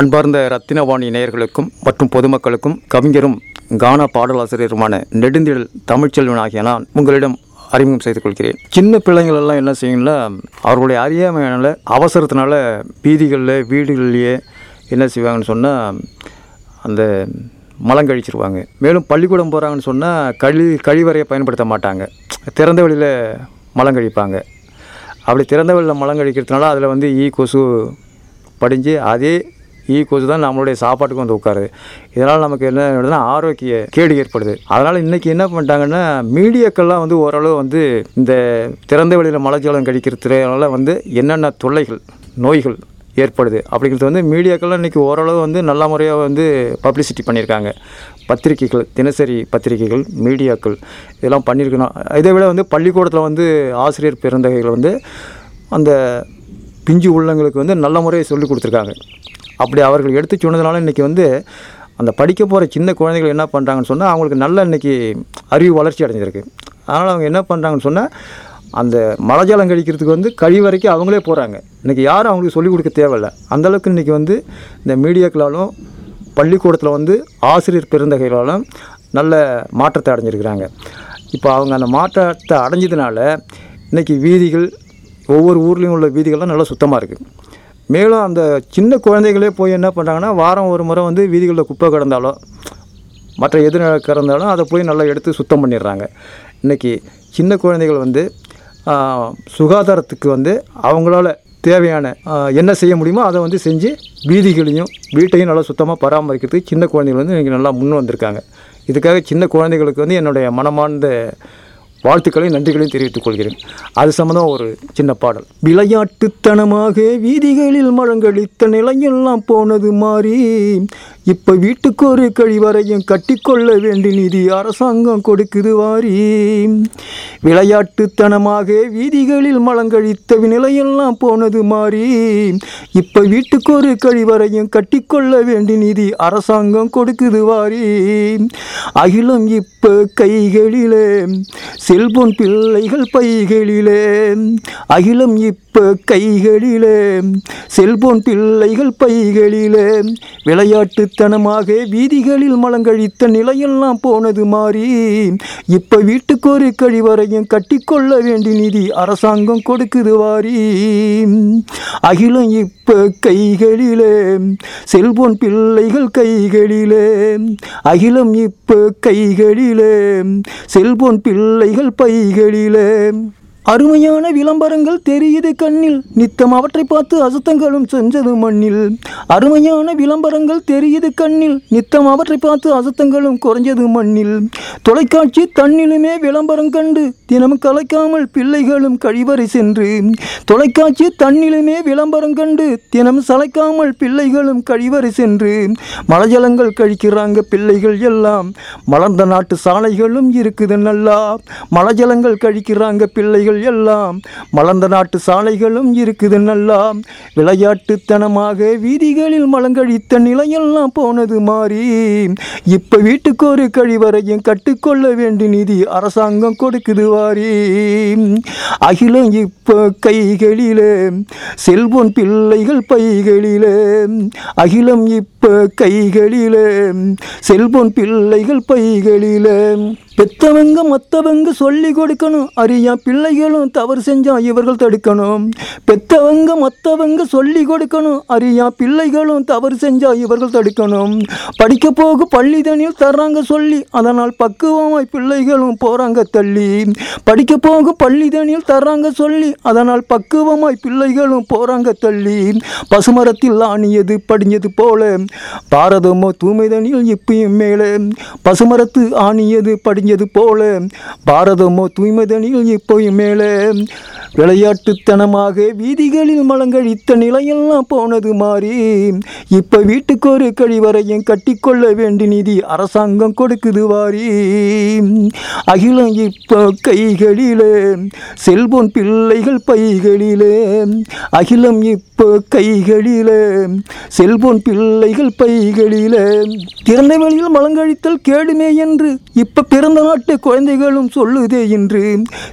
அன்பார்ந்த ரத்தினவாணி நேயர்களுக்கும் மற்றும் பொதுமக்களுக்கும் கவிஞரும் கானா பாடலாசிரியருமான நெடுந்திடல் தமிழ்ச்செல்வன் ஆகிய நான் உங்களிடம் அறிமுகம் செய்து கொள்கிறேன். சின்ன பிள்ளைங்கள் எல்லாம் என்ன செய்யுங்களா அவர்களுடைய அறியாமையினால அவசரத்தினால வீதிகளில் வீடுகள்லேயே என்ன செய்வாங்கன்னு சொன்னால் அந்த மலம் கழிச்சிருவாங்க. மேலும் பள்ளிக்கூடம் போகிறாங்கன்னு சொன்னால் கழி கழிவறையை பயன்படுத்த மாட்டாங்க. திறந்த வெளியில் மலம் கழிப்பாங்க. அப்படி திறந்த வெளியில் மலம் கழிக்கிறதுனால அதில் வந்து ஈ கொசு படிஞ்சு அதே ஈ கொசு தான் நம்மளுடைய சாப்பாட்டுக்கு வந்து உட்காருது. இதனால் நமக்கு என்ன ஆகுதுன்னா ஆரோக்கிய கேடு ஏற்படுது. அதனால் இன்றைக்கி என்ன பண்ணிட்டாங்கன்னா மீடியாக்கள்லாம் வந்து ஓரளவு வந்து இந்த திறந்த வெளியில் மலஜலம் கழிக்கிறதுனால வந்து என்னென்ன தொல்லைகள் நோய்கள் ஏற்படுது அப்படிங்கிறது வந்து மீடியாக்கள்லாம் இன்றைக்கி ஓரளவு வந்து நல்ல முறையாக வந்து பப்ளிசிட்டி பண்ணியிருக்காங்க. பத்திரிகைகள் தினசரி பத்திரிகைகள் மீடியாக்கள் இதெல்லாம் பண்ணியிருக்கணும். இதை விட வந்து பள்ளிக்கூடத்தில் வந்து ஆசிரியர் பிறந்தகைகள் வந்து அந்த பிஞ்சு உள்ளங்களுக்கு வந்து நல்ல முறையை சொல்லி கொடுத்துருக்காங்க. அப்படி அவர்கள் எடுத்து சொன்னதுனால இன்றைக்கி வந்து அந்த படிக்க போகிற சின்ன குழந்தைகள் என்ன பண்ணுறாங்கன்னு சொன்னால் அவங்களுக்கு நல்ல இன்றைக்கி அறிவு வளர்ச்சி அடைஞ்சிருக்கு. அதனால் அவங்க என்ன பண்ணுறாங்கன்னு சொன்னால் அந்த மலஜலம் கழிக்கிறதுக்கு வந்து கழிவறைக்கு அவங்களே போகிறாங்க இன்றைக்கி யாரும் அவங்களுக்கு சொல்லிக் கொடுக்க தேவையில்ல. அந்தளவுக்கு இன்றைக்கி வந்து இந்த மீடியாக்களாலும் பள்ளிக்கூடத்தில் வந்து ஆசிரியர் பெருந்தகைகளாலும் நல்ல மாற்றத்தை அடைஞ்சிருக்கிறாங்க. இப்போ அவங்க அந்த மாற்றத்தை அடைஞ்சதுனால இன்றைக்கி வீதிகள் ஒவ்வொரு ஊர்லேயும் உள்ள வீதிகள்லாம் நல்லா சுத்தமாக இருக்குது மேலும் அந்த சின்ன குழந்தைகளே போய் என்ன பண்ணுறாங்கன்னா வாரம் ஒரு முறை வந்து வீதிகளில் குப்பை கிடந்தாலோ மற்ற எது கிடந்தாலும் அதை போய் நல்லா எடுத்து சுத்தம் பண்ணிடுறாங்க. இன்றைக்கி சின்ன குழந்தைகள் வந்து சுகாதாரத்துக்கு வந்து அவங்களால தேவையான என்ன செய்ய முடியுமோ அதை வந்து செஞ்சு வீதிகளையும் வீட்டையும் நல்லா சுத்தமாக பராமரிக்கிறதுக்கு சின்ன குழந்தைகள் வந்து இன்றைக்கி நல்லா முன் வந்திருக்காங்க. இதுக்காக சின்ன குழந்தைகளுக்கு வந்து என்னுடைய மனமார்ந்த வாழ்த்துக்களையும் நன்றிகளையும் தெரிவித்துக் கொள்கிறேன். அது சம்மந்தம் ஒரு சின்ன பாடல். விளையாட்டுத்தனமாக வீதிகளில் மழங்கழித்த நிலையெல்லாம் போனது மாறி இப்போ வீட்டுக்கு ஒரு கழிவறையும் கட்டிக்கொள்ள வேண்டி நிதி அரசாங்கம் கொடுக்குது வாரி. விளையாட்டுத்தனமாக வீதிகளில் மலங்கழித்த நிலையெல்லாம் போனது மாறி இப்போ வீட்டுக்கு ஒரு கழிவறையும் கட்டிக்கொள்ள வேண்டி நிதி அரசாங்கம் கொடுக்குது வாரி. அகிலம் இப்போ கைகளிலே செல்வம் பிள்ளைகள் பைகளிலே அகிலம் இப்ப கைகளிலே செல்போன் பிள்ளைகள் பைகளிலே விளையாட்டுத்தனமாக வீதிகளில் மலங்கழித்த நிலையெல்லாம் போனது மாறி இப்ப வீட்டுக்கு ஒரு கழிவறையும் கட்டிக்கொள்ள வேண்டிய நிதி அரசாங்கம் கொடுக்குது வாரி. அகிலம் இப்ப கைகளிலே செல்போன் பிள்ளைகள் கைகளிலே அகிலம் இப்ப கைகளிலே செல்போன் பிள்ளைகள் பைகளிலே அருமையான விளம்பரங்கள் தெரியுது கண்ணில். நித்தம் அவற்றை பார்த்து அசுத்தங்களும் செஞ்சது மண்ணில். அருமையான விளம்பரங்கள் தெரியுது கண்ணில். நித்தம் அவற்றை பார்த்து அசுத்தங்களும் குறைஞ்சது மண்ணில். தொலைக்காட்சி தன்னிலுமே விளம்பரம் கண்டு தினமும் கலைக்காமல் பிள்ளைகளும் கழிவறை சென்று. தொலைக்காட்சி தன்னிலுமே விளம்பரம் கண்டு தினம் சளைக்காமல் பிள்ளைகளும் கழிவறை சென்று. மலஜலங்கள் கழிக்கிறாங்க பிள்ளைகள் எல்லாம். மலர்ந்த நாட்டு சாலைகளும் இருக்குது நல்லா. மலஜலங்கள் கழிக்கிறாங்க பிள்ளைகள் எல்லாம் மலர்ந்த நாட்டு சாலைகளும் இருக்குது நல்லா. விளையாட்டுத்தனமாக வீதிகளில் மலங்கழித்த நிலையெல்லாம் போனது மாறி. இப்ப வீட்டுக்கு ஒரு கழிவறையும் கட்டுக்கொள்ள வேண்டிய நிதி அரசாங்கம் கொடுக்குது வாரி. அகிலம் இப்ப கைகளிலே செல்போன் பிள்ளைகள் பைகளிலே. அகிலம் இப்ப கைகளிலே செல்போன் பிள்ளைகள் பைகளிலே. பெத்தவங்க மற்றவங்க சொல்லி கொடுக்கணும். அறியா பிள்ளைகளும் தவறு செஞ்சா இவர்கள் தடுக்கணும். பெத்தவங்க மற்றவங்க சொல்லி கொடுக்கணும். அறியா பிள்ளைகளும் தவறு செஞ்சா இவர்கள் தடுக்கணும். படிக்க போக பள்ளி தனியில் தர்றாங்க சொல்லி அதனால் பக்குவமாய் பிள்ளைகளும் போகிறாங்க தள்ளி. படிக்க போக பள்ளிதனில் தர்றாங்க சொல்லி அதனால் பக்குவமாய் பிள்ளைகளும் போகிறாங்க தள்ளி. பசுமரத்தில் ஆணியது படிஞ்சது போல பாரதமோ தூய்மைதனில் இப்பயும் மேலே. பசுமரத்து ஆணியது படி முடிஞ்சது போல பாரதமோ தூய்மைதனில் இப்போயும் மேலே. விளையாட்டுத்தனமாக வீதிகளில் மலங்கழித்த நிலையெல்லாம் போனது மாறி. இப்போ வீட்டுக்கு ஒரு கழிவறையும் கட்டிக்கொள்ள வேண்டி நிதி அரசாங்கம் கொடுக்குது வாரி. அகிலம் இப்போ கைகளிலே செல்போன் பிள்ளைகள் பைகளிலே. அகிலம் இப்போ கைகளிலே செல்போன் பிள்ளைகள் பைகளிலே. திறந்த வெளியில் மலங்கழித்தல் கேடுமே என்று இப்ப பிறந்த பிறந்த நாட்டு குழந்தைகளும் சொல்லுதே என்று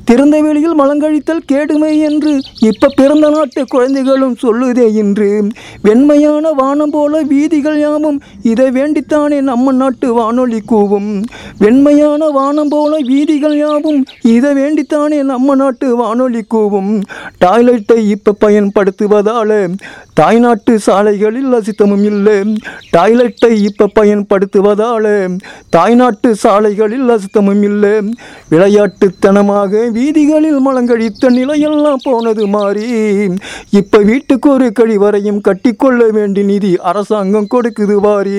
திறந்த வெளியில் மலங்கழித்தல் கேடுமை என்று இப்ப பிறந்த நாட்டு குழந்தைகளும் சொல்லுதே என்று வெண்மையான வானம் போல வீதிகள் யாவும் இதை வேண்டித்தானே நம்ம நாட்டு வானொலி கூவும். வெண்மையான வானம் போல வீதிகள் யாவும் இதை வேண்டித்தானே நம்ம நாட்டு வானொலி கூவும். டாய்லெட்டை இப்ப பயன்படுத்துவதால தாய்நாட்டு சாலைகளில் அசித்தமும் இல்லை. டாய்லெட்டை இப்ப பயன்படுத்துவதால தாய்நாட்டு சாலைகளில் லசி இல்லை. விளையாட்டுத்தனமாக வீதிகளில் மலங்கழித்த நிலையெல்லாம் போனது மாறி இப்போ வீட்டுக்கு ஒரு கழிவறையும் கட்டிக்கொள்ள வேண்டிய நிதி அரசாங்கம் கொடுக்குது வாரி.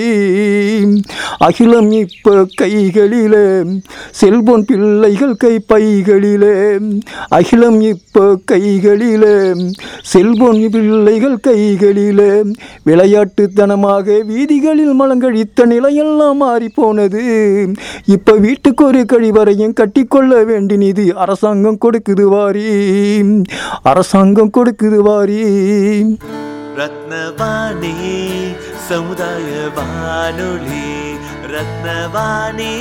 அகிலம் இப்போ கைகளிலே செல்போன் பிள்ளைகள் கை பைகளிலே அகிலம் இப்போ கைகளிலே செல்போன் பிள்ளைகள் கைகளிலே. விளையாட்டுத்தனமாக வீதிகளில் மலங்கழித்த நிலையெல்லாம் மாறி போனது. இப்போ வீட்டுக்கு ஒரு கழிவறையும் கட்டிக்கொள்ள வேண்டி நிதி அரசாங்கம் கொடுக்குது வாரி. அரசாங்கம் கொடுக்குது வாரி. ரத்னவாணி சமுதாய வானொலி ரத்னவாணி.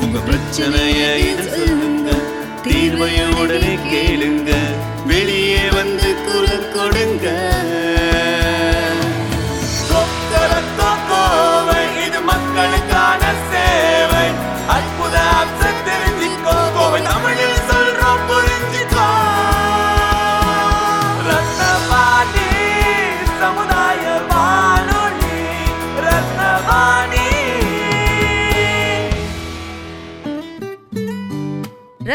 உங்க பிரச்சனைய இது சொல்லுங்க தீர்வைய உடனே கேளுங்க வெளியே வந்து குரல் கொடுங்க.